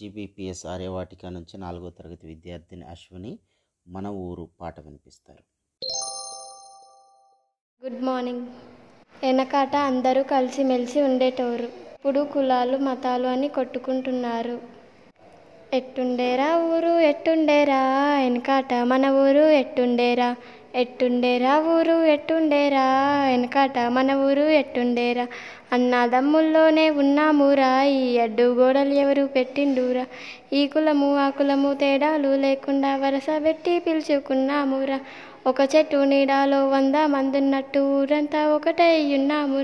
Gbps ఆర్యవాటిక నుంచి నాలుగో తరగతి విద్యార్థిని అశ్విని మన ఊరు పాట వినిపిస్తారు. గుడ్ మార్నింగ్ వెనకాట అందరూ కలిసిమెలిసి ఉండేటోరు. ఇప్పుడు కులాలు మతాలు అని కొట్టుకుంటున్నారు. ఎట్టుండేరా ఊరు ఎట్టుండేరా? వెనకాట మన ఊరు ఎట్టుండేరా? ఎట్టుండేరా ఊరు ఎట్టుండేరా? వెనకాట మన ఊరు ఎట్టుండేరా? అన్నదమ్ముల్లోనే ఉన్నామురా? ఈ అడ్డు గోడలు ఎవరు పెట్టిండురా? ఈ కులము ఆ కులము తేడాలు లేకుండా వరస పెట్టి పిలుచుకున్నామురా? ఒక చెట్టు నీడాలో వంద మందున్నట్టు ఊరంతా ఒకటే ఉన్నాము.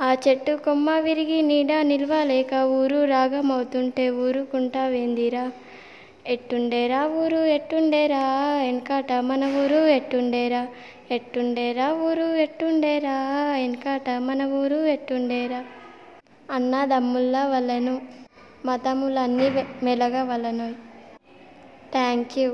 ఆ చెట్టు కొమ్మ విరిగి నీడ నిల్వలేక ఊరు రాగమవుతుంటే ఊరుకుంటా వేందిరా ఎట్టుండేరా ఊరు ఎట్టుండేరా? వెనకాట మన ఊరు ఎట్టుండేరా? ఎట్టుండేరా ఊరు ఎట్టుండేరా? వెనకాట మన ఊరు ఎట్టుండేరా? అన్నదమ్ముళ్ళ వలను మతములన్నీ మెలగవలను థ్యాంక్ యూ.